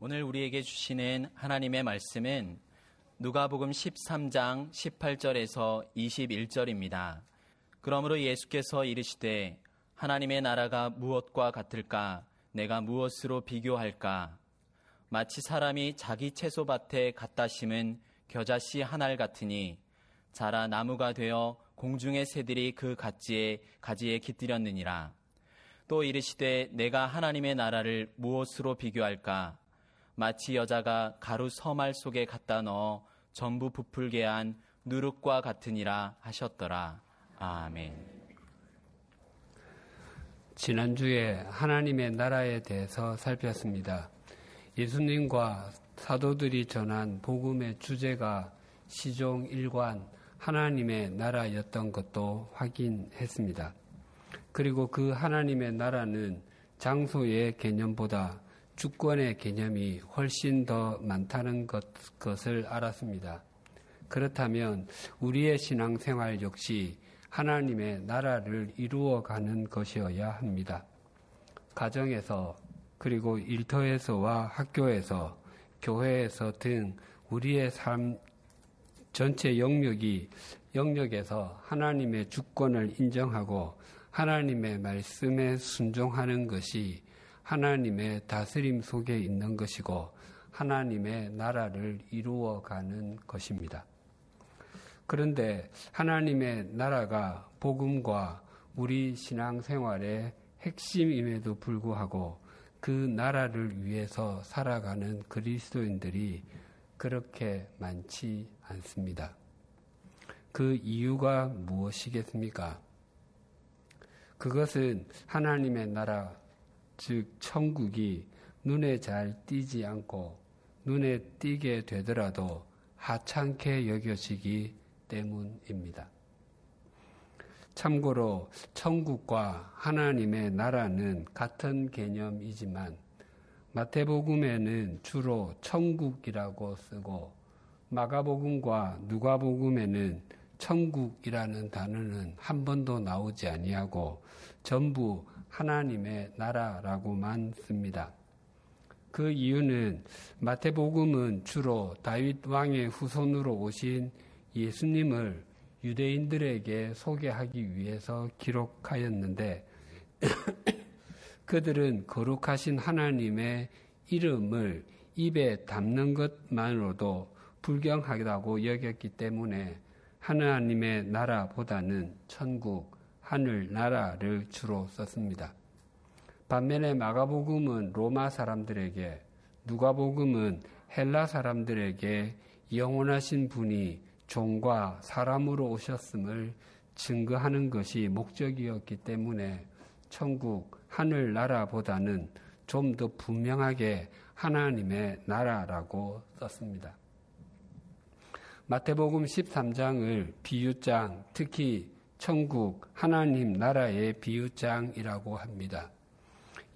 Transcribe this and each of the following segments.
오늘 우리에게 주시는 하나님의 말씀은 누가복음 13장 18절에서 21절입니다. 그러므로 예수께서 이르시되 하나님의 나라가 무엇과 같을까? 내가 무엇으로 비교할까? 마치 사람이 자기 채소밭에 갖다 심은 겨자씨 한 알 같으니 자라 나무가 되어 공중의 새들이 그 가지에 가지에 깃들였느니라. 또 이르시되 내가 하나님의 나라를 무엇으로 비교할까? 마치 여자가 가루 서말 속에 갖다 넣어 전부 부풀게 한 누룩과 같으니라 하셨더라. 아멘. 지난주에 하나님의 나라에 대해서 살폈습니다. 예수님과 사도들이 전한 복음의 주제가 시종 일관 하나님의 나라였던 것도 확인했습니다. 그리고 그 하나님의 나라는 장소의 개념보다 주권의 개념이 훨씬 더 많다는 것, 것을 알았습니다. 그렇다면 우리의 신앙생활 역시 하나님의 나라를 이루어가는 것이어야 합니다. 가정에서 그리고 일터에서와 학교에서 교회에서 등 우리의 삶 전체 영역이 영역에서 하나님의 주권을 인정하고 하나님의 말씀에 순종하는 것이 하나님의 다스림 속에 있는 것이고 하나님의 나라를 이루어가는 것입니다. 그런데 하나님의 나라가 복음과 우리 신앙생활의 핵심임에도 불구하고 그 나라를 위해서 살아가는 그리스도인들이 그렇게 많지 않습니다. 그 이유가 무엇이겠습니까? 그것은 하나님의 나라, 즉, 천국이 눈에 잘 띄지 않고 눈에 띄게 되더라도 하찮게 여겨지기 때문입니다. 참고로 천국과 하나님의 나라는 같은 개념이지만 마태복음에는 주로 천국이라고 쓰고 마가복음과 누가복음에는 천국이라는 단어는 한 번도 나오지 아니하고 전부 하나님의 나라라고만 씁니다. 그 이유는 마태복음은 주로 다윗 왕의 후손으로 오신 예수님을 유대인들에게 소개하기 위해서 기록하였는데 그들은 거룩하신 하나님의 이름을 입에 담는 것만으로도 불경하다고 여겼기 때문에 하나님의 나라보다는 천국, 하늘 나라를 주로 썼습니다. 반면에 마가복음은 로마 사람들에게, 누가복음은 헬라 사람들에게 영원하신 분이 종과 사람으로 오셨음을 증거하는 것이 목적이었기 때문에 천국, 하늘 나라보다는 좀 더 분명하게 하나님의 나라라고 썼습니다. 마태복음 13장을 비유장, 특히 천국, 하나님 나라의 비유장이라고 합니다.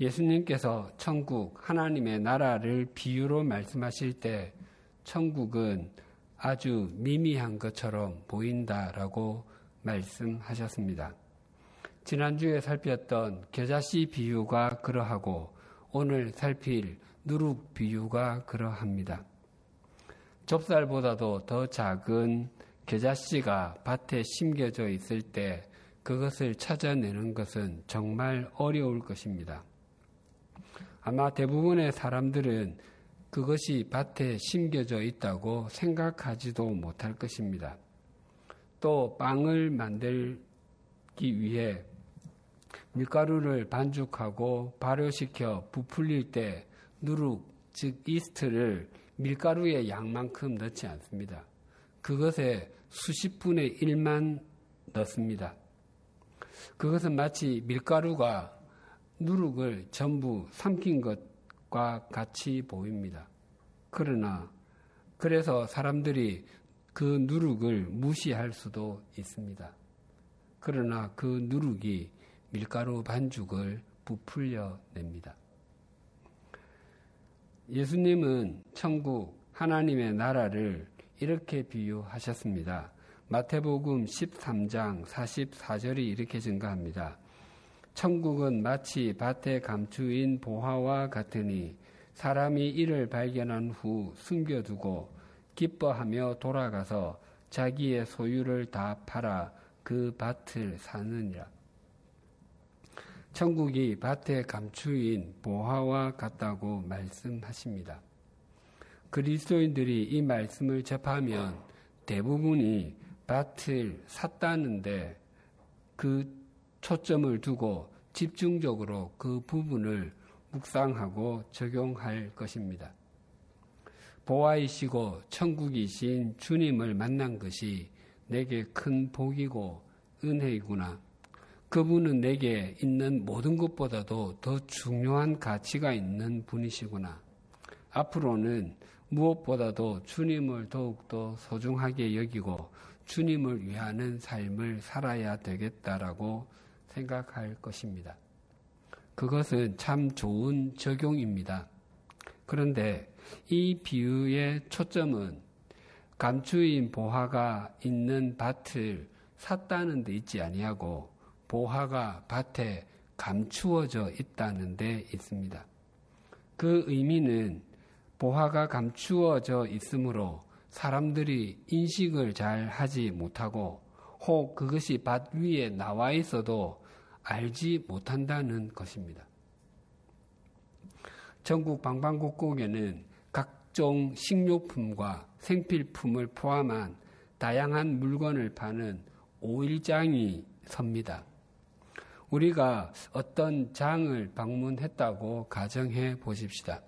예수님께서 천국, 하나님의 나라를 비유로 말씀하실 때 천국은 아주 미미한 것처럼 보인다라고 말씀하셨습니다. 지난주에 살폈던 겨자씨 비유가 그러하고 오늘 살필 누룩 비유가 그러합니다. 좁쌀보다도 더 작은 겨자씨가 밭에 심겨져 있을 때 그것을 찾아내는 것은 정말 어려울 것입니다. 아마 대부분의 사람들은 그것이 밭에 심겨져 있다고 생각하지도 못할 것입니다. 또 빵을 만들기 위해 밀가루를 반죽하고 발효시켜 부풀릴 때 누룩, 즉 이스트를 밀가루의 양만큼 넣지 않습니다. 그것에 수십 분의 1만 넣습니다. 그것은 마치 밀가루가 누룩을 전부 삼킨 것과 같이 보입니다. 그러나 그래서 사람들이 그 누룩을 무시할 수도 있습니다. 그러나 그 누룩이 밀가루 반죽을 부풀려 냅니다. 예수님은 천국 하나님의 나라를 이렇게 비유하셨습니다. 마태복음 13장 44절이 이렇게 증가합니다. 천국은 마치 밭에 감추인 보화와 같으니 사람이 이를 발견한 후 숨겨두고 기뻐하며 돌아가서 자기의 소유를 다 팔아 그 밭을 사느니라. 천국이 밭의 감추인 보화와 같다고 말씀하십니다. 그리스도인들이 이 말씀을 접하면 대부분이 밭을 샀다는데 그 초점을 두고 집중적으로 그 부분을 묵상하고 적용할 것입니다. 보아이시고 천국이신 주님을 만난 것이 내게 큰 복이고 은혜이구나. 그분은 내게 있는 모든 것보다도 더 중요한 가치가 있는 분이시구나. 앞으로는 무엇보다도 주님을 더욱더 소중하게 여기고 주님을 위하는 삶을 살아야 되겠다라고 생각할 것입니다. 그것은 참 좋은 적용입니다. 그런데 이 비유의 초점은 감추인 보화가 있는 밭을 샀다는 데 있지 아니하고 보화가 밭에 감추어져 있다는 데 있습니다. 그 의미는 보화가 감추어져 있으므로 사람들이 인식을 잘 하지 못하고 혹 그것이 밭 위에 나와 있어도 알지 못한다는 것입니다. 전국 방방곡곡에는 각종 식료품과 생필품을 포함한 다양한 물건을 파는 오일장이 섭니다. 우리가 어떤 장을 방문했다고 가정해 보십시다.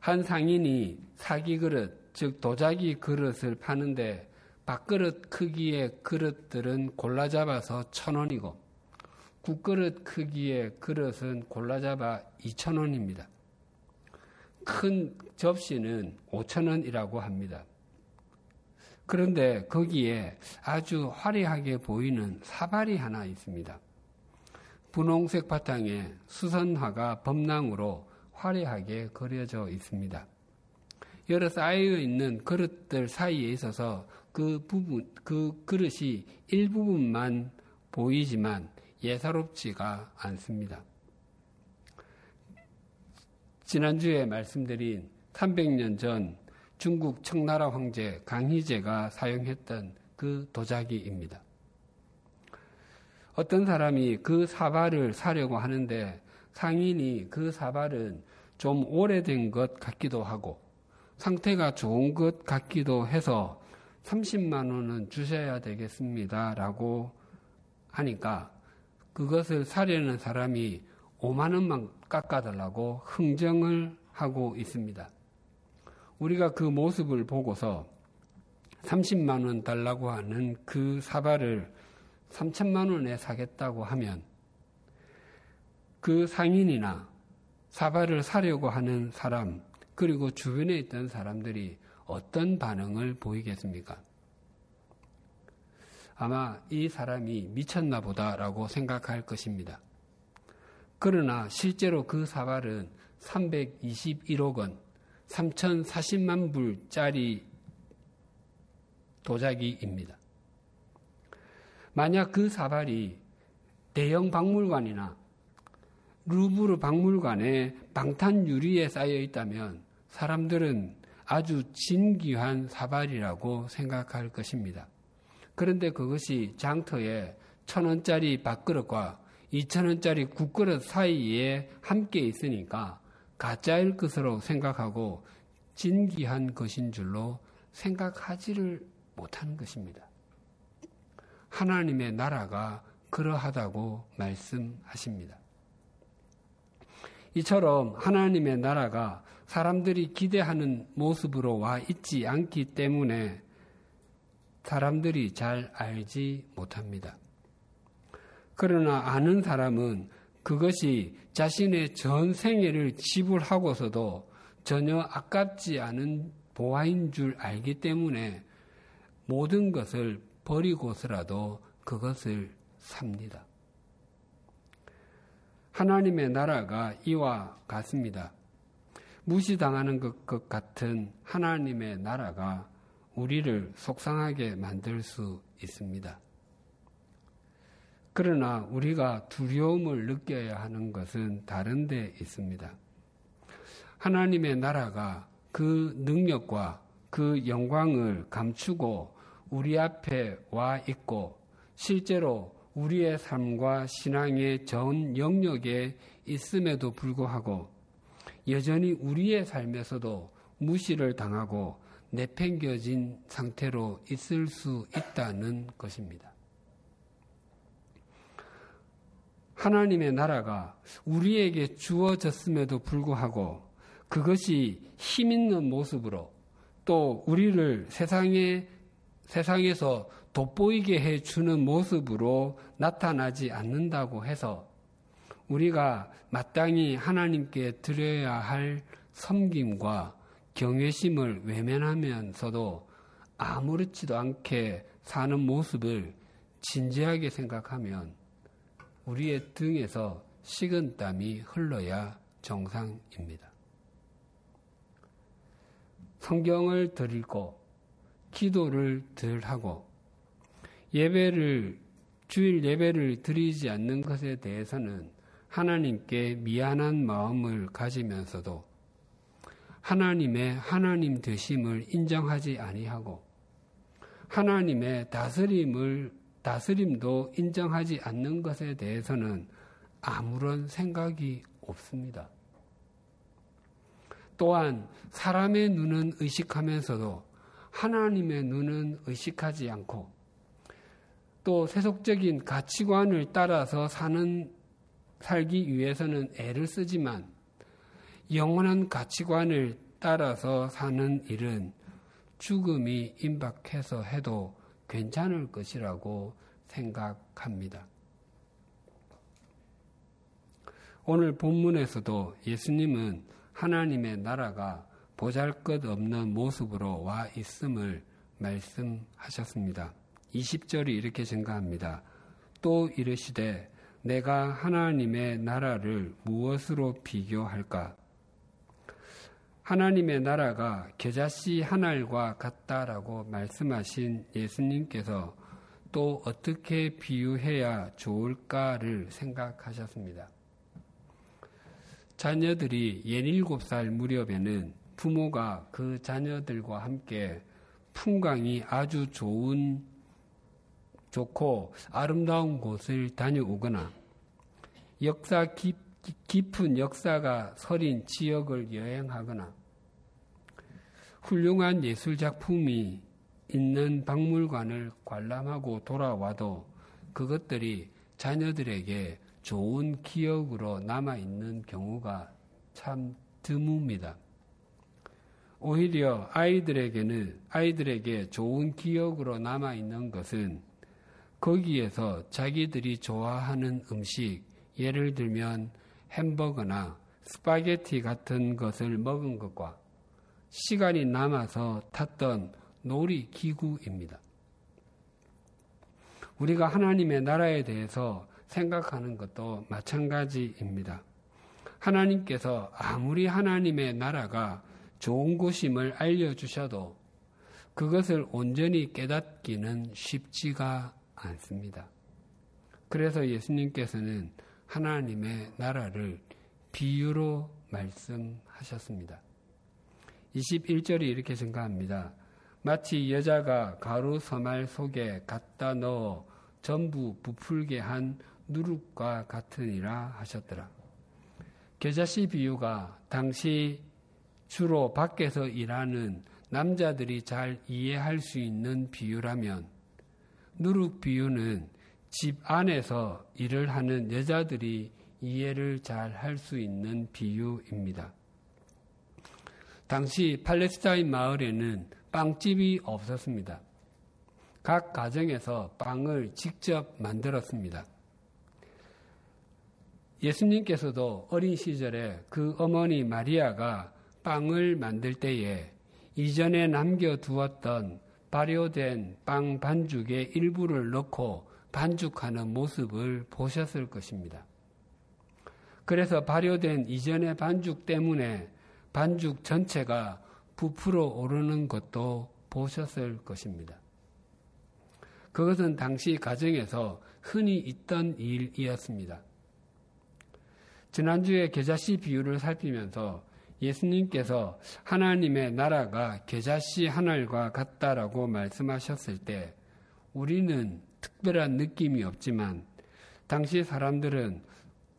한 상인이 사기 그릇, 즉 도자기 그릇을 파는데 밥그릇 크기의 그릇들은 골라 잡아서 천 원이고 국그릇 크기의 그릇은 골라 잡아 이천 원입니다. 큰 접시는 오천 원이라고 합니다. 그런데 거기에 아주 화려하게 보이는 사발이 하나 있습니다. 분홍색 바탕에 수선화가 범랑으로 화려하게 그려져 있습니다. 여러 쌓여 있는 그릇들 사이에 있어서 그 부분, 그 그릇이 일부분만 보이지만 예사롭지가 않습니다. 지난주에 말씀드린 300년 전 중국 청나라 황제 강희제가 사용했던 그 도자기입니다. 어떤 사람이 그 사발을 사려고 하는데 상인이 그 사발은 좀 오래된 것 같기도 하고 상태가 좋은 것 같기도 해서 30만 원은 주셔야 되겠습니다. 라고 하니까 그것을 사려는 사람이 5만 원만 깎아달라고 흥정을 하고 있습니다. 우리가 그 모습을 보고서 30만 원 달라고 하는 그 사발을 3천만 원에 사겠다고 하면 그 상인이나 사발을 사려고 하는 사람, 그리고 주변에 있던 사람들이 어떤 반응을 보이겠습니까? 아마 이 사람이 미쳤나 보다라고 생각할 것입니다. 그러나 실제로 그 사발은 321억 원, 3,040만 불짜리 도자기입니다. 만약 그 사발이 대형 박물관이나 루브르 박물관에 방탄 유리에 쌓여 있다면 사람들은 아주 진귀한 사발이라고 생각할 것입니다. 그런데 그것이 장터에 천 원짜리 밥그릇과 이천 원짜리 국그릇 사이에 함께 있으니까 가짜일 것으로 생각하고 진귀한 것인 줄로 생각하지를 못하는 것입니다. 하나님의 나라가 그러하다고 말씀하십니다. 이처럼 하나님의 나라가 사람들이 기대하는 모습으로 와 있지 않기 때문에 사람들이 잘 알지 못합니다. 그러나 아는 사람은 그것이 자신의 전 생애를 지불하고서도 전혀 아깝지 않은 보화인 줄 알기 때문에 모든 것을 버리고서라도 그것을 삽니다. 하나님의 나라가 이와 같습니다. 무시당하는 것 같은 하나님의 나라가 우리를 속상하게 만들 수 있습니다. 그러나 우리가 두려움을 느껴야 하는 것은 다른 데 있습니다. 하나님의 나라가 그 능력과 그 영광을 감추고 우리 앞에 와 있고 실제로 우리의 삶과 신앙의 전 영역에 있음에도 불구하고 여전히 우리의 삶에서도 무시를 당하고 내팽겨진 상태로 있을 수 있다는 것입니다. 하나님의 나라가 우리에게 주어졌음에도 불구하고 그것이 힘 있는 모습으로 또 우리를 세상에 세상에서 돋보이게 해 주는 모습으로 나타나지 않는다고 해서 우리가 마땅히 하나님께 드려야 할 섬김과 경외심을 외면하면서도 아무렇지도 않게 사는 모습을 진지하게 생각하면 우리의 등에서 식은 땀이 흘러야 정상입니다. 성경을 덜 읽고 기도를 덜 하고 예배를 주일 예배를 드리지 않는 것에 대해서는 하나님께 미안한 마음을 가지면서도 하나님의 하나님 되심을 인정하지 아니하고 하나님의 다스림을 다스림도 인정하지 않는 것에 대해서는 아무런 생각이 없습니다. 또한 사람의 눈은 의식하면서도 하나님의 눈은 의식하지 않고 또 세속적인 가치관을 따라서 사는 살기 위해서는 애를 쓰지만 영원한 가치관을 따라서 사는 일은 죽음이 임박해서 해도 괜찮을 것이라고 생각합니다. 오늘 본문에서도 예수님은 하나님의 나라가 보잘 것 없는 모습으로 와 있음을 말씀하셨습니다. 20절이 이렇게 생각합니다. 또 이르시되 내가 하나님의 나라를 무엇으로 비교할까? 하나님의 나라가 겨자씨 한 알과 같다라고 말씀하신 예수님께서 또 어떻게 비유해야 좋을까를 생각하셨습니다. 자녀들이 17살 무렵에는 부모가 그 자녀들과 함께 풍광이 아주 좋은 좋고 아름다운 곳을 다녀오거나 역사 깊, 깊은 역사가 서린 지역을 여행하거나 훌륭한 예술 작품이 있는 박물관을 관람하고 돌아와도 그것들이 자녀들에게 좋은 기억으로 남아 있는 경우가 참 드뭅니다. 오히려 아이들에게는 아이들에게 좋은 기억으로 남아 있는 것은 거기에서 자기들이 좋아하는 음식, 예를 들면 햄버거나 스파게티 같은 것을 먹은 것과 시간이 남아서 탔던 놀이 기구입니다. 우리가 하나님의 나라에 대해서 생각하는 것도 마찬가지입니다. 하나님께서 아무리 하나님의 나라가 좋은 곳임을 알려주셔도 그것을 온전히 깨닫기는 쉽지가 않습니다. 그래서 예수님께서는 하나님의 나라를 비유로 말씀하셨습니다. 21절이 이렇게 생각합니다. 마치 여자가 가루 서말 속에 갖다 넣어 전부 부풀게 한 누룩과 같으니라 하셨더라. 겨자씨 비유가 당시 주로 밖에서 일하는 남자들이 잘 이해할 수 있는 비유라면 누룩 비유는 집 안에서 일을 하는 여자들이 이해를 잘 할 수 있는 비유입니다. 당시 팔레스타인 마을에는 빵집이 없었습니다. 각 가정에서 빵을 직접 만들었습니다. 예수님께서도 어린 시절에 그 어머니 마리아가 빵을 만들 때에 이전에 남겨두었던 발효된 빵 반죽의 일부를 넣고 반죽하는 모습을 보셨을 것입니다. 그래서 발효된 이전의 반죽 때문에 반죽 전체가 부풀어 오르는 것도 보셨을 것입니다. 그것은 당시 가정에서 흔히 있던 일이었습니다. 지난주에 계자씨 비유를 살피면서 예수님께서 하나님의 나라가 겨자씨 하늘과 같다라고 말씀하셨을 때 우리는 특별한 느낌이 없지만 당시 사람들은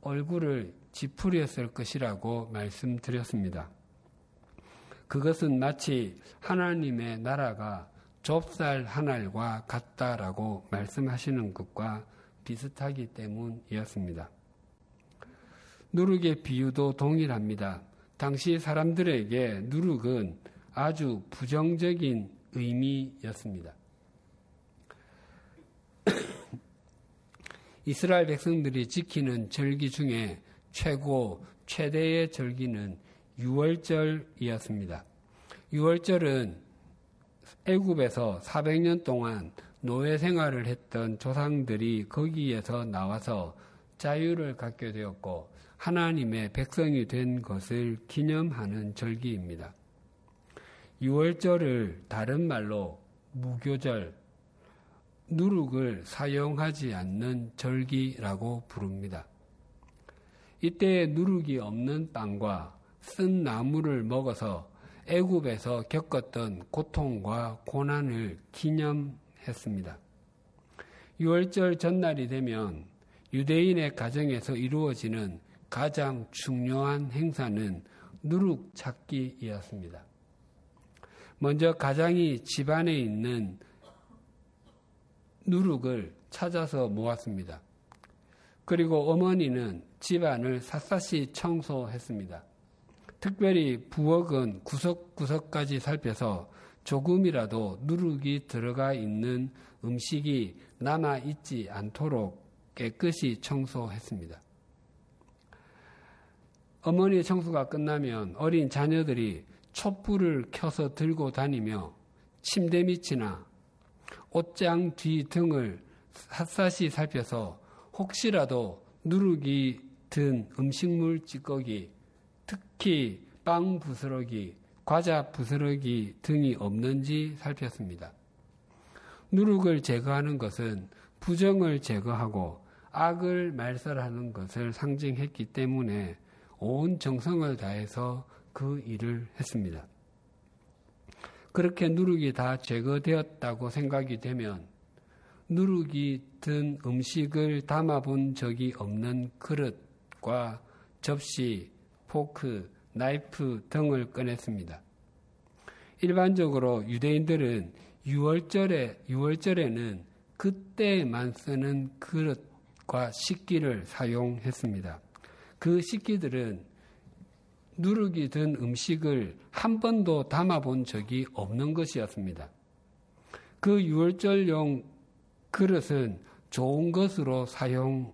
얼굴을 지푸렸을 것이라고 말씀드렸습니다. 그것은 마치 하나님의 나라가 좁쌀 하늘과 같다라고 말씀하시는 것과 비슷하기 때문이었습니다. 누룩의 비유도 동일합니다. 당시 사람들에게 누룩은 아주 부정적인 의미였습니다. 이스라엘 백성들이 지키는 절기 중에 최고, 최대의 절기는 6월절이었습니다. 6월절은 애굽에서 400년 동안 노예 생활을 했던 조상들이 거기에서 나와서 자유를 갖게 되었고 하나님의 백성이 된 것을 기념하는 절기입니다. 6월절을 다른 말로 무교절, 누룩을 사용하지 않는 절기라고 부릅니다. 이때 누룩이 없는 빵과 쓴 나무를 먹어서 애굽에서 겪었던 고통과 고난을 기념했습니다. 6월절 전날이 되면 유대인의 가정에서 이루어지는 가장 중요한 행사는 누룩 찾기이었습니다. 먼저 가장이 집안에 있는 누룩을 찾아서 모았습니다. 그리고 어머니는 집안을 샅샅이 청소했습니다. 특별히 부엌은 구석구석까지 살펴서 조금이라도 누룩이 들어가 있는 음식이 남아 있지 않도록 깨끗이 청소했습니다. 어머니의 청소가 끝나면 어린 자녀들이 촛불을 켜서 들고 다니며 침대 밑이나 옷장 뒤 등을 샅샅이 살펴서 혹시라도 누룩이 든 음식물 찌꺼기, 특히 빵 부스러기, 과자 부스러기 등이 없는지 살폈습니다. 누룩을 제거하는 것은 부정을 제거하고 악을 말살하는 것을 상징했기 때문에 온 정성을 다해서 그 일을 했습니다. 그렇게 누룩이 다 제거되었다고 생각이 되면 누룩이 든 음식을 담아본 적이 없는 그릇과 접시, 포크, 나이프 등을 꺼냈습니다. 일반적으로 유대인들은 6월절에, 6월절에는 그때만 쓰는 그릇과 식기를 사용했습니다. 그 식기들은 누룩이 든 음식을 한 번도 담아본 적이 없는 것이었습니다. 그 6월절용 그릇은 좋은 것으로 사용,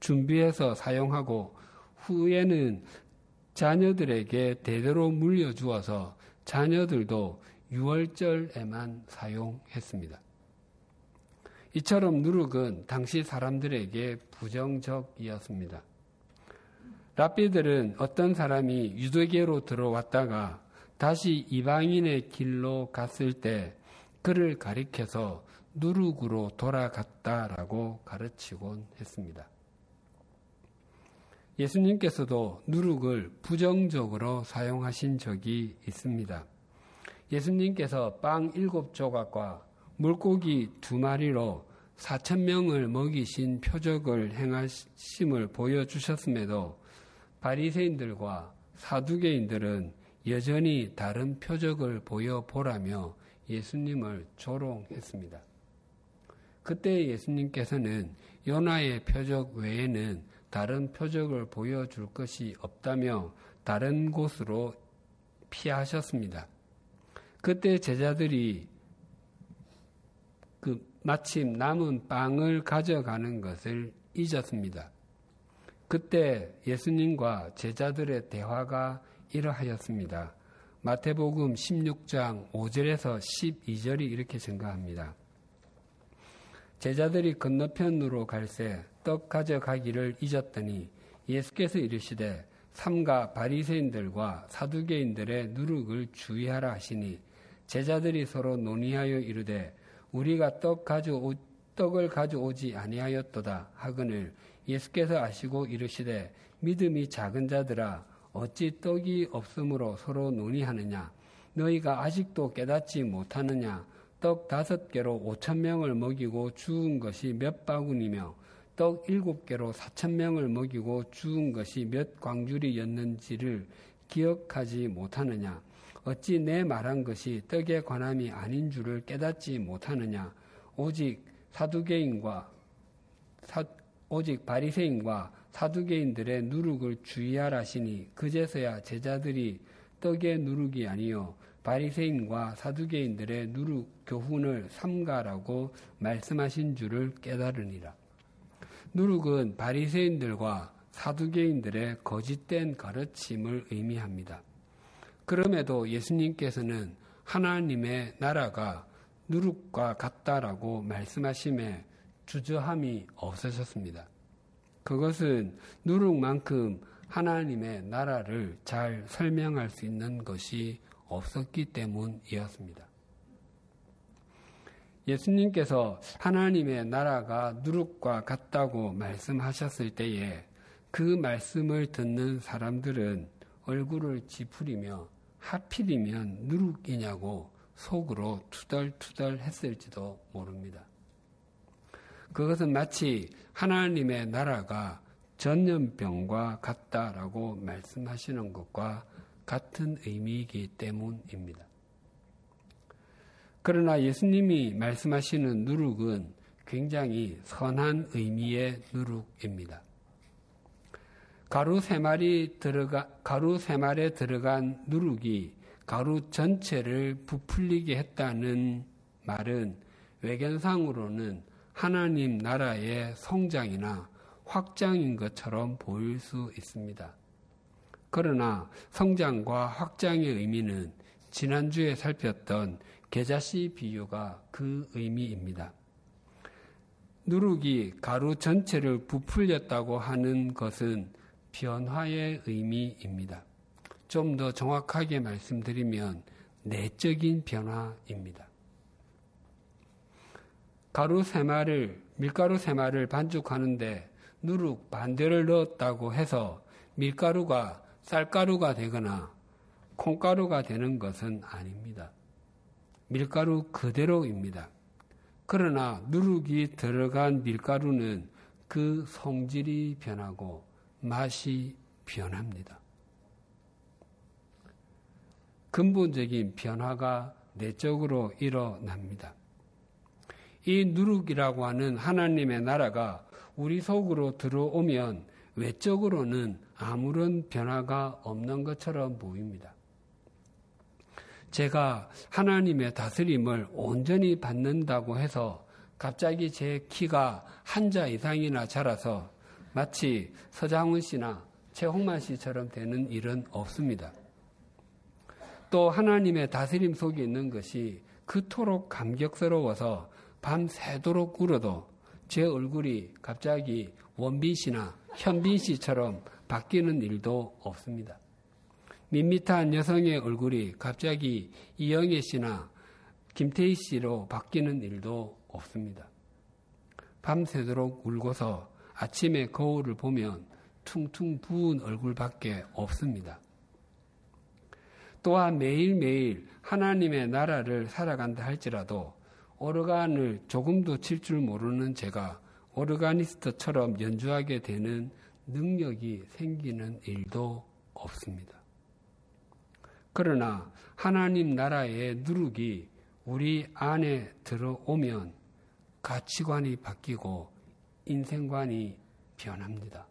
준비해서 사용하고 후에는 자녀들에게 대대로 물려주어서 자녀들도 6월절에만 사용했습니다. 이처럼 누룩은 당시 사람들에게 부정적이었습니다. 랍비들은 어떤 사람이 유대계로 들어왔다가 다시 이방인의 길로 갔을 때 그를 가리켜서 누룩으로 돌아갔다라고 가르치곤 했습니다. 예수님께서도 누룩을 부정적으로 사용하신 적이 있습니다. 예수님께서 빵 일곱 조각과 물고기 두 마리로 사천 명을 먹이신 표적을 행하심을 보여주셨음에도 바리새인들과 사두개인들은 여전히 다른 표적을 보여 보라며 예수님을 조롱했습니다. 그때 예수님께서는 요나의 표적 외에는 다른 표적을 보여줄 것이 없다며 다른 곳으로 피하셨습니다. 그때 제자들이 그 마침 남은 빵을 가져가는 것을 잊었습니다. 그때 예수님과 제자들의 대화가 이러하였습니다. 마태복음 16장 5절에서 12절이 이렇게 증가합니다. 제자들이 건너편으로 갈새 떡 가져가기를 잊었더니 예수께서 이르시되 삼가 바리새인들과 사두개인들의 누룩을 주의하라 하시니 제자들이 서로 논의하여 이르되 우리가 떡 가져오, 떡을 가져오지 아니하였도다 하거늘 예수께서 아시고 이르시되 믿음이 작은 자들아 어찌 떡이 없으므로 서로 논의하느냐? 너희가 아직도 깨닫지 못하느냐? 떡 다섯 개로 오천 명을 먹이고 죽은 것이 몇 바구니며 떡 일곱 개로 사천 명을 먹이고 죽은 것이 몇 광주리였는지를 기억하지 못하느냐? 어찌 내 말한 것이 떡에 관함이 아닌 줄을 깨닫지 못하느냐? 오직 사두개인과 사, 오직 바리새인과 사두개인들의 누룩을 주의하라시니 그제서야 제자들이 떡의 누룩이 아니요 바리새인과 사두개인들의 누룩 교훈을 삼가라고 말씀하신 줄을 깨달으니라. 누룩은 바리새인들과 사두개인들의 거짓된 가르침을 의미합니다. 그럼에도 예수님께서는 하나님의 나라가 누룩과 같다라고 말씀하심에 주저함이 없으셨습니다. 그것은 누룩만큼 하나님의 나라를 잘 설명할 수 있는 것이 없었기 때문이었습니다. 예수님께서 하나님의 나라가 누룩과 같다고 말씀하셨을 때에 그 말씀을 듣는 사람들은 얼굴을 찌푸리며 하필이면 누룩이냐고 속으로 투덜투덜 했을지도 모릅니다. 그것은 마치 하나님의 나라가 전염병과 같다라고 말씀하시는 것과 같은 의미이기 때문입니다. 그러나 예수님이 말씀하시는 누룩은 굉장히 선한 의미의 누룩입니다. 가루 세 마리 들어가, 가루 세 마리에 들어간 누룩이 가루 전체를 부풀리게 했다는 말은 외견상으로는 하나님 나라의 성장이나 확장인 것처럼 보일 수 있습니다. 그러나 성장과 확장의 의미는 지난주에 살폈던 계자씨 비유가 그 의미입니다. 누룩이 가루 전체를 부풀렸다고 하는 것은 변화의 의미입니다. 좀 더 정확하게 말씀드리면 내적인 변화입니다. 가루 세마를 밀가루 세마를 반죽하는데 누룩 반대를 넣었다고 해서 밀가루가 쌀가루가 되거나 콩가루가 되는 것은 아닙니다. 밀가루 그대로입니다. 그러나 누룩이 들어간 밀가루는 그 성질이 변하고 맛이 변합니다. 근본적인 변화가 내적으로 일어납니다. 이 누룩이라고 하는 하나님의 나라가 우리 속으로 들어오면 외적으로는 아무런 변화가 없는 것처럼 보입니다. 제가 하나님의 다스림을 온전히 받는다고 해서 갑자기 제 키가 한 자 이상이나 자라서 마치 서장훈 씨나 최홍만 씨처럼 되는 일은 없습니다. 또 하나님의 다스림 속에 있는 것이 그토록 감격스러워서 밤새도록 울어도 제 얼굴이 갑자기 원빈 씨나 현빈 씨처럼 바뀌는 일도 없습니다. 밋밋한 여성의 얼굴이 갑자기 이영애 씨나 김태희 씨로 바뀌는 일도 없습니다. 밤새도록 울고서 아침에 거울을 보면 퉁퉁 부은 얼굴밖에 없습니다. 또한 매일매일 하나님의 나라를 살아간다 할지라도 오르간을 조금도 칠 줄 모르는 제가 오르가니스트처럼 연주하게 되는 능력이 생기는 일도 없습니다. 그러나 하나님 나라의 누룩이 우리 안에 들어오면 가치관이 바뀌고 인생관이 변합니다.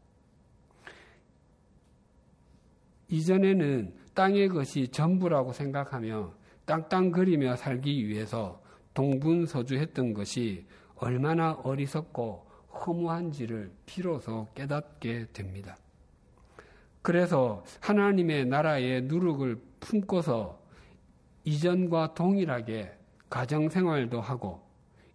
이전에는 땅의 것이 전부라고 생각하며 땅땅거리며 살기 위해서 동분서주 했던 것이 얼마나 어리석고 허무한지를 비로소 깨닫게 됩니다. 그래서 하나님의 나라의 누룩을 품고서 이전과 동일하게 가정생활도 하고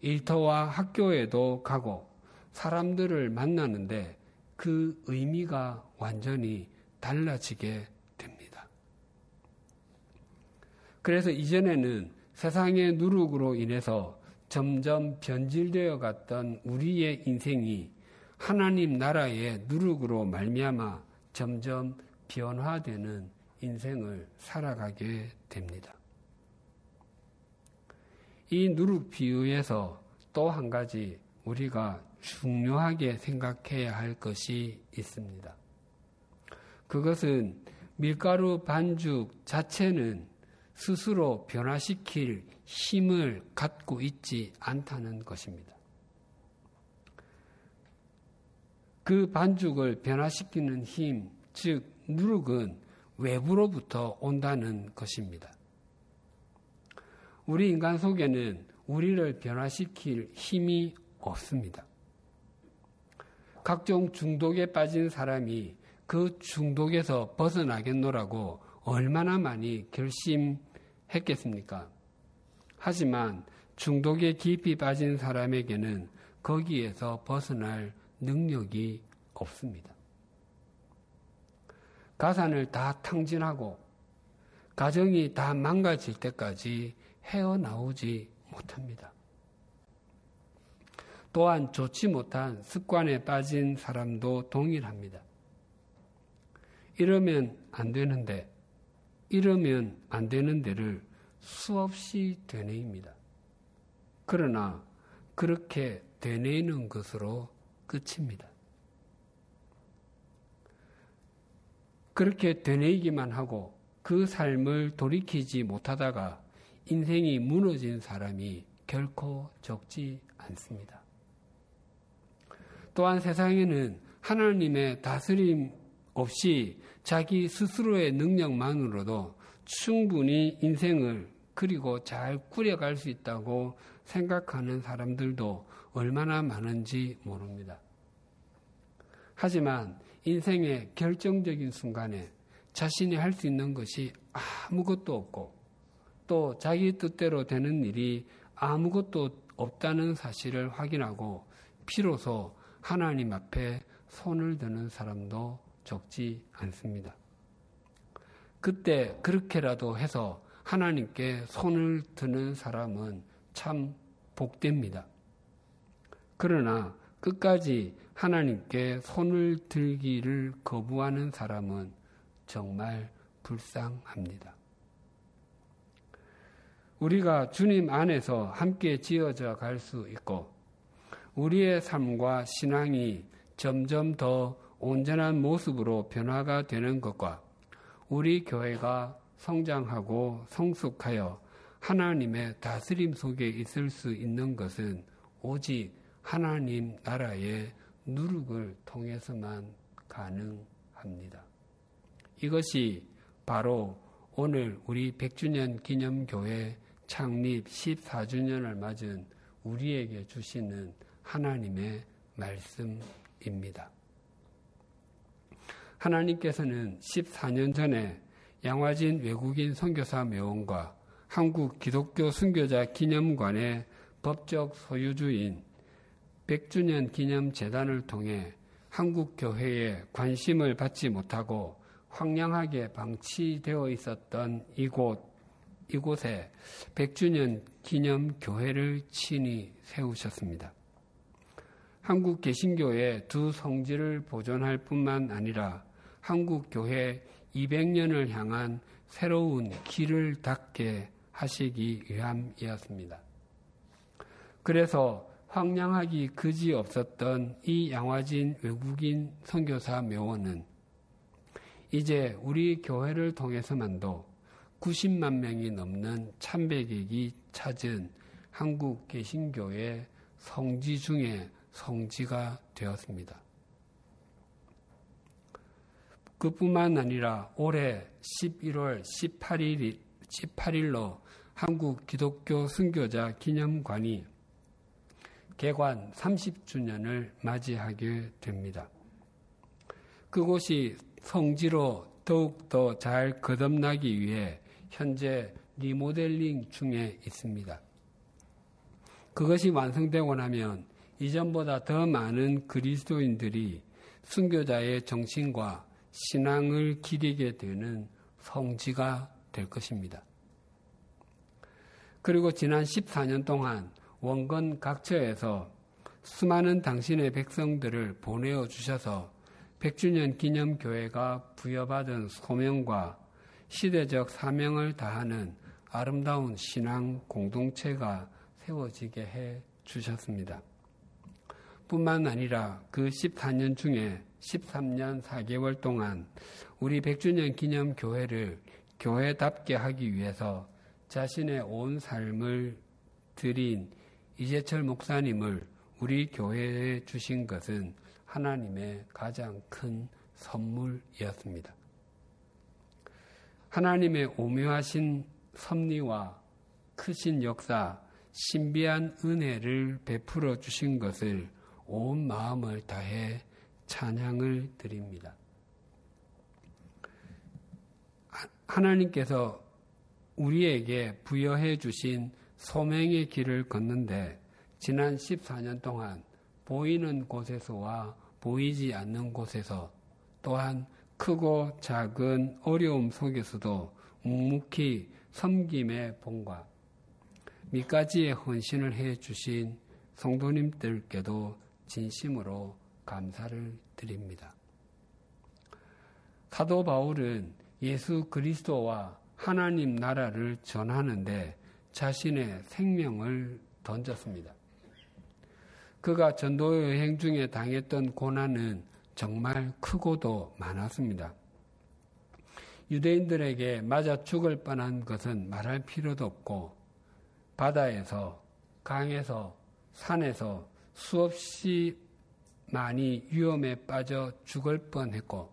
일터와 학교에도 가고 사람들을 만나는데 그 의미가 완전히 달라지게 됩니다. 그래서 이전에는 세상의 누룩으로 인해서 점점 변질되어 갔던 우리의 인생이 하나님 나라의 누룩으로 말미암아 점점 변화되는 인생을 살아가게 됩니다. 이 누룩 비유에서 또 한 가지 우리가 중요하게 생각해야 할 것이 있습니다. 그것은 밀가루 반죽 자체는 스스로 변화시킬 힘을 갖고 있지 않다는 것입니다. 그 반죽을 변화시키는 힘, 즉, 누룩은 외부로부터 온다는 것입니다. 우리 인간 속에는 우리를 변화시킬 힘이 없습니다. 각종 중독에 빠진 사람이 그 중독에서 벗어나겠노라고 얼마나 많이 결심 했겠습니까? 하지만 중독에 깊이 빠진 사람에게는 거기에서 벗어날 능력이 없습니다. 가산을 다 탕진하고 가정이 다 망가질 때까지 헤어나오지 못합니다. 또한 좋지 못한 습관에 빠진 사람도 동일합니다. 이러면 안 되는데, 이러면 안 되는 데를 수없이 되뇌입니다. 그러나 그렇게 되뇌이는 것으로 끝입니다. 그렇게 되뇌이기만 하고 그 삶을 돌이키지 못하다가 인생이 무너진 사람이 결코 적지 않습니다. 또한 세상에는 하나님의 다스림 없이 자기 스스로의 능력만으로도 충분히 인생을 그리고 잘 꾸려갈 수 있다고 생각하는 사람들도 얼마나 많은지 모릅니다. 하지만 인생의 결정적인 순간에 자신이 할 수 있는 것이 아무것도 없고 또 자기 뜻대로 되는 일이 아무것도 없다는 사실을 확인하고 비로소 하나님 앞에 손을 드는 사람도 적지 않습니다. 그때 그렇게라도 해서 하나님께 손을 드는 사람은 참 복됩니다. 그러나 끝까지 하나님께 손을 들기를 거부하는 사람은 정말 불쌍합니다. 우리가 주님 안에서 함께 지어져 갈 수 있고 우리의 삶과 신앙이 점점 더 온전한 모습으로 변화가 되는 것과 우리 교회가 성장하고 성숙하여 하나님의 다스림 속에 있을 수 있는 것은 오직 하나님 나라의 누룩을 통해서만 가능합니다. 이것이 바로 오늘 우리 100주년 기념교회 창립 14주년을 맞은 우리에게 주시는 하나님의 말씀입니다. 하나님께서는 14년 전에 양화진 외국인 선교사 묘원과 한국 기독교 순교자 기념관의 법적 소유주인 100주년 기념 재단을 통해 한국 교회에 관심을 받지 못하고 황량하게 방치되어 있었던 이곳 이곳에 100주년 기념 교회를 친히 세우셨습니다. 한국 개신교의 두 성지를 보존할 뿐만 아니라 한국 교회 200년을 향한 새로운 길을 닫게 하시기 위함이었습니다. 그래서 황량하기 그지 없었던 이 양화진 외국인 선교사 묘원은 이제 우리 교회를 통해서만도 90만 명이 넘는 참배객이 찾은 한국 개신교의 성지 중에 성지가 되었습니다. 그뿐만 아니라 올해 11월 18일, 18일로 한국 기독교 순교자 기념관이 개관 30주년을 맞이하게 됩니다. 그곳이 성지로 더욱더 잘 거듭나기 위해 현재 리모델링 중에 있습니다. 그것이 완성되고 나면 이전보다 더 많은 그리스도인들이 순교자의 정신과 신앙을 기리게 되는 성지가 될 것입니다. 그리고 지난 14년 동안 원건 각처에서 수많은 당신의 백성들을 보내어 주셔서 100주년 기념교회가 부여받은 소명과 시대적 사명을 다하는 아름다운 신앙 공동체가 세워지게 해 주셨습니다. 뿐만 아니라 그 14년 중에 13년 4개월 동안 우리 100주년 기념 교회를 교회답게 하기 위해서 자신의 온 삶을 드린 이재철 목사님을 우리 교회에 주신 것은 하나님의 가장 큰 선물이었습니다. 하나님의 오묘하신 섭리와 크신 역사, 신비한 은혜를 베풀어 주신 것을 온 마음을 다해 찬양을 드립니다. 하나님께서 우리에게 부여해 주신 소명의 길을 걷는데 지난 14년 동안 보이는 곳에서와 보이지 않는 곳에서 또한 크고 작은 어려움 속에서도 묵묵히 섬김의 본과 밑가지의 헌신을 해 주신 성도님들께도 진심으로 감사를 드립니다. 사도 바울은 예수 그리스도와 하나님 나라를 전하는데 자신의 생명을 던졌습니다. 그가 전도 여행 중에 당했던 고난은 정말 크고도 많았습니다. 유대인들에게 맞아 죽을 뻔한 것은 말할 필요도 없고 바다에서 강에서 산에서 수없이 많이 위험에 빠져 죽을 뻔했고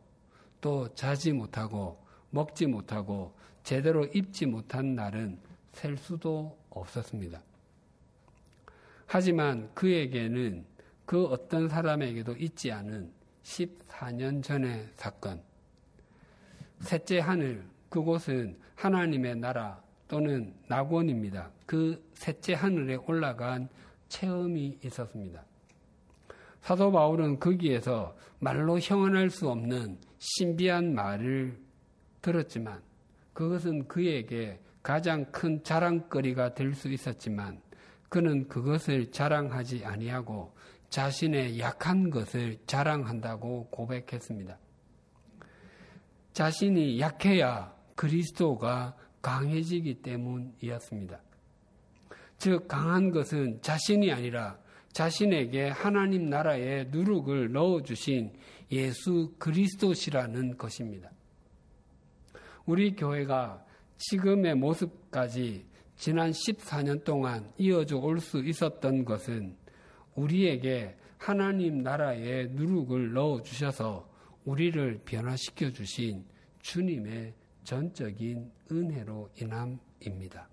또 자지 못하고 먹지 못하고 제대로 입지 못한 날은 셀 수도 없었습니다. 하지만 그에게는 그 어떤 사람에게도 있지 않은 14년 전의 사건. 셋째 하늘, 그곳은 하나님의 나라 또는 낙원입니다. 그 셋째 하늘에 올라간 체험이 있었습니다. 사도 바울은 거기에서 말로 형언할 수 없는 신비한 말을 들었지만 그것은 그에게 가장 큰 자랑거리가 될 수 있었지만 그는 그것을 자랑하지 아니하고 자신의 약한 것을 자랑한다고 고백했습니다. 자신이 약해야 그리스도가 강해지기 때문이었습니다. 즉, 강한 것은 자신이 아니라 자신에게 하나님 나라의 누룩을 넣어주신 예수 그리스도시라는 것입니다. 우리 교회가 지금의 모습까지 지난 14년 동안 이어져 올 수 있었던 것은 우리에게 하나님 나라의 누룩을 넣어 주셔서 우리를 변화시켜 주신 주님의 전적인 은혜로 인함입니다.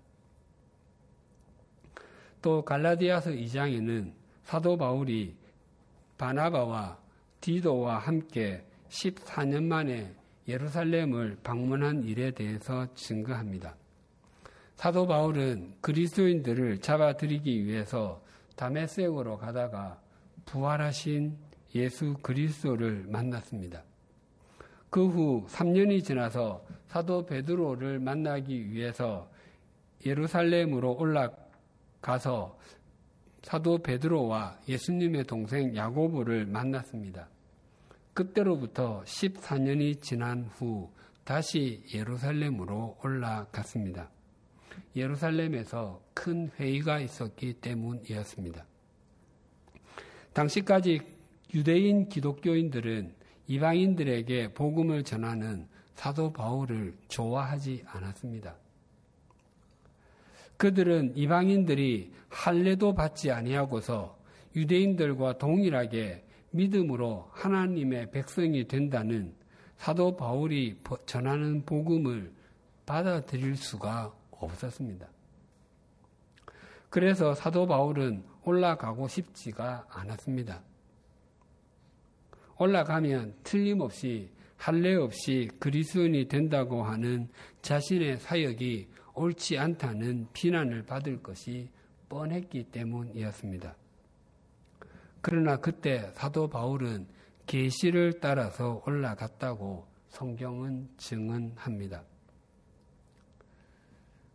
또 갈라디아서 2장에는 사도 바울이 바나바와 디도와 함께 14년 만에 예루살렘을 방문한 일에 대해서 증거합니다. 사도 바울은 그리스도인들을 잡아들이기 위해서 다메섹으로 가다가 부활하신 예수 그리스도를 만났습니다. 그 후 3년이 지나서 사도 베드로를 만나기 위해서 예루살렘으로 올라가서 사도 베드로와 예수님의 동생 야고보를 만났습니다. 그때로부터 14년이 지난 후 다시 예루살렘으로 올라갔습니다. 예루살렘에서 큰 회의가 있었기 때문이었습니다. 당시까지 유대인 기독교인들은 이방인들에게 복음을 전하는 사도 바울을 좋아하지 않았습니다. 그들은 이방인들이 할례도 받지 아니하고서 유대인들과 동일하게 믿음으로 하나님의 백성이 된다는 사도 바울이 전하는 복음을 받아들일 수가 없었습니다. 그래서 사도 바울은 올라가고 싶지가 않았습니다. 올라가면 틀림없이 할례 없이 그리스도인이 된다고 하는 자신의 사역이 옳지 않다는 비난을 받을 것이 뻔했기 때문이었습니다. 그러나 그때 사도 바울은 계시를 따라서 올라갔다고 성경은 증언합니다.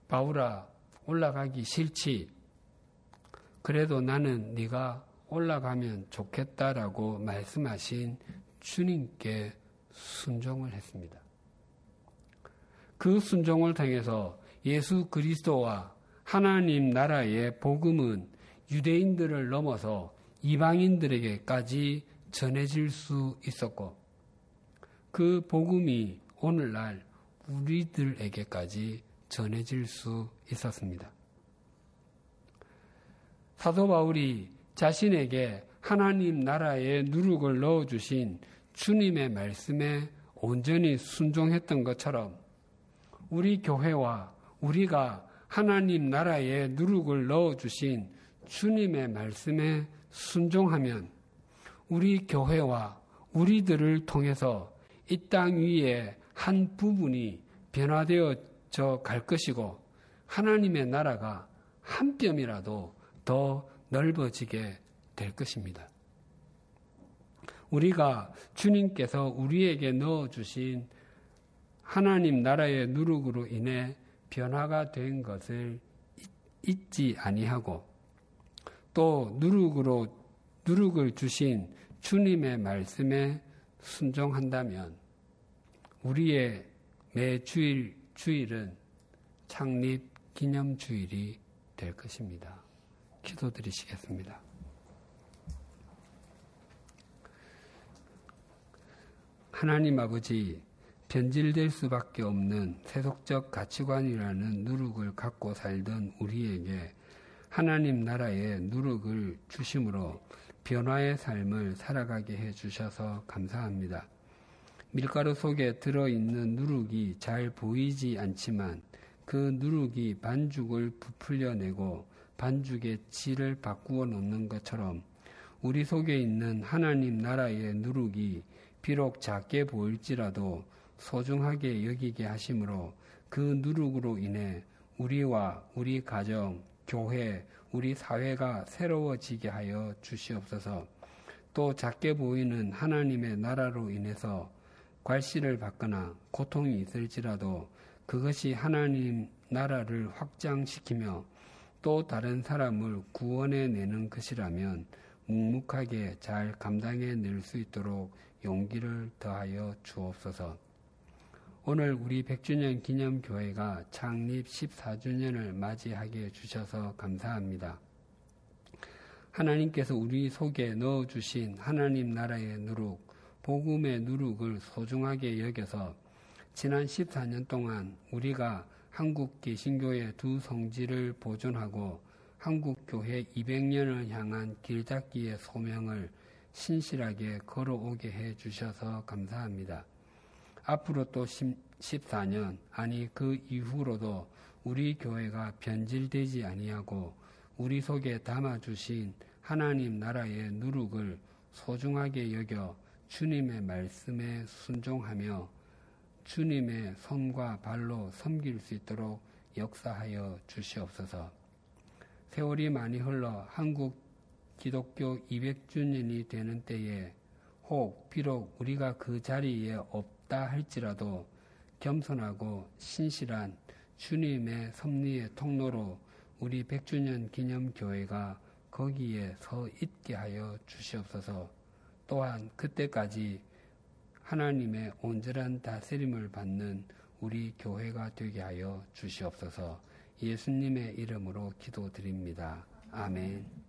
바울아 올라가기 싫지. 그래도 나는 네가 올라가면 좋겠다라고 말씀하신 주님께 순종을 했습니다. 그 순종을 통해서 예수 그리스도와 하나님 나라의 복음은 유대인들을 넘어서 이방인들에게까지 전해질 수 있었고 그 복음이 오늘날 우리들에게까지 전해질 수 있었습니다. 사도 바울이 자신에게 하나님 나라에 누룩을 넣어주신 주님의 말씀에 온전히 순종했던 것처럼 우리 교회와 우리가 하나님 나라에 누룩을 넣어주신 주님의 말씀에 순종하면 우리 교회와 우리들을 통해서 이 땅 위에 한 부분이 변화되어져 갈 것이고 하나님의 나라가 한 뼘이라도 더 넓어지게 될 것입니다. 우리가 주님께서 우리에게 넣어주신 하나님 나라의 누룩으로 인해 변화가 된 것을 잊지 아니하고 또 누룩으로 누룩을 주신 주님의 말씀에 순종한다면 우리의 매 주일 주일은 창립 기념 주일이 될 것입니다. 기도드리시겠습니다. 하나님 아버지 변질될 수밖에 없는 세속적 가치관이라는 누룩을 갖고 살던 우리에게 하나님 나라의 누룩을 주심으로 변화의 삶을 살아가게 해 주셔서 감사합니다. 밀가루 속에 들어있는 누룩이 잘 보이지 않지만 그 누룩이 반죽을 부풀려내고 반죽의 질을 바꾸어 놓는 것처럼 우리 속에 있는 하나님 나라의 누룩이 비록 작게 보일지라도 소중하게 여기게 하심으로 그 누룩으로 인해 우리와 우리 가정, 교회, 우리 사회가 새로워지게 하여 주시옵소서. 또 작게 보이는 하나님의 나라로 인해서 괄시를 받거나 고통이 있을지라도 그것이 하나님 나라를 확장시키며 또 다른 사람을 구원해 내는 것이라면 묵묵하게 잘 감당해 낼 수 있도록 용기를 더하여 주옵소서. 오늘 우리 100주년 기념교회가 창립 14주년을 맞이하게 해주셔서 감사합니다. 하나님께서 우리 속에 넣어주신 하나님 나라의 누룩, 복음의 누룩을 소중하게 여겨서 지난 14년 동안 우리가 한국 개신교의 두 성지를 보존하고 한국 교회 200년을 향한 길잡기의 소명을 신실하게 걸어오게 해 주셔서 감사합니다. 앞으로 또 14년 아니 그 이후로도 우리 교회가 변질되지 아니하고 우리 속에 담아 주신 하나님 나라의 누룩을 소중하게 여겨 주님의 말씀에 순종하며 주님의 손과 발로 섬길 수 있도록 역사하여 주시옵소서. 세월이 많이 흘러 한국 기독교 200주년이 되는 때에 혹 비록 우리가 그 자리에 없다 할지라도 겸손하고 신실한 주님의 섭리의 통로로 우리 100주년 기념 교회가 거기에 서 있게 하여 주시옵소서. 또한 그때까지 하나님의 온전한 다스림을 받는 우리 교회가 되게 하여 주시옵소서 예수님의 이름으로 기도드립니다. 아멘.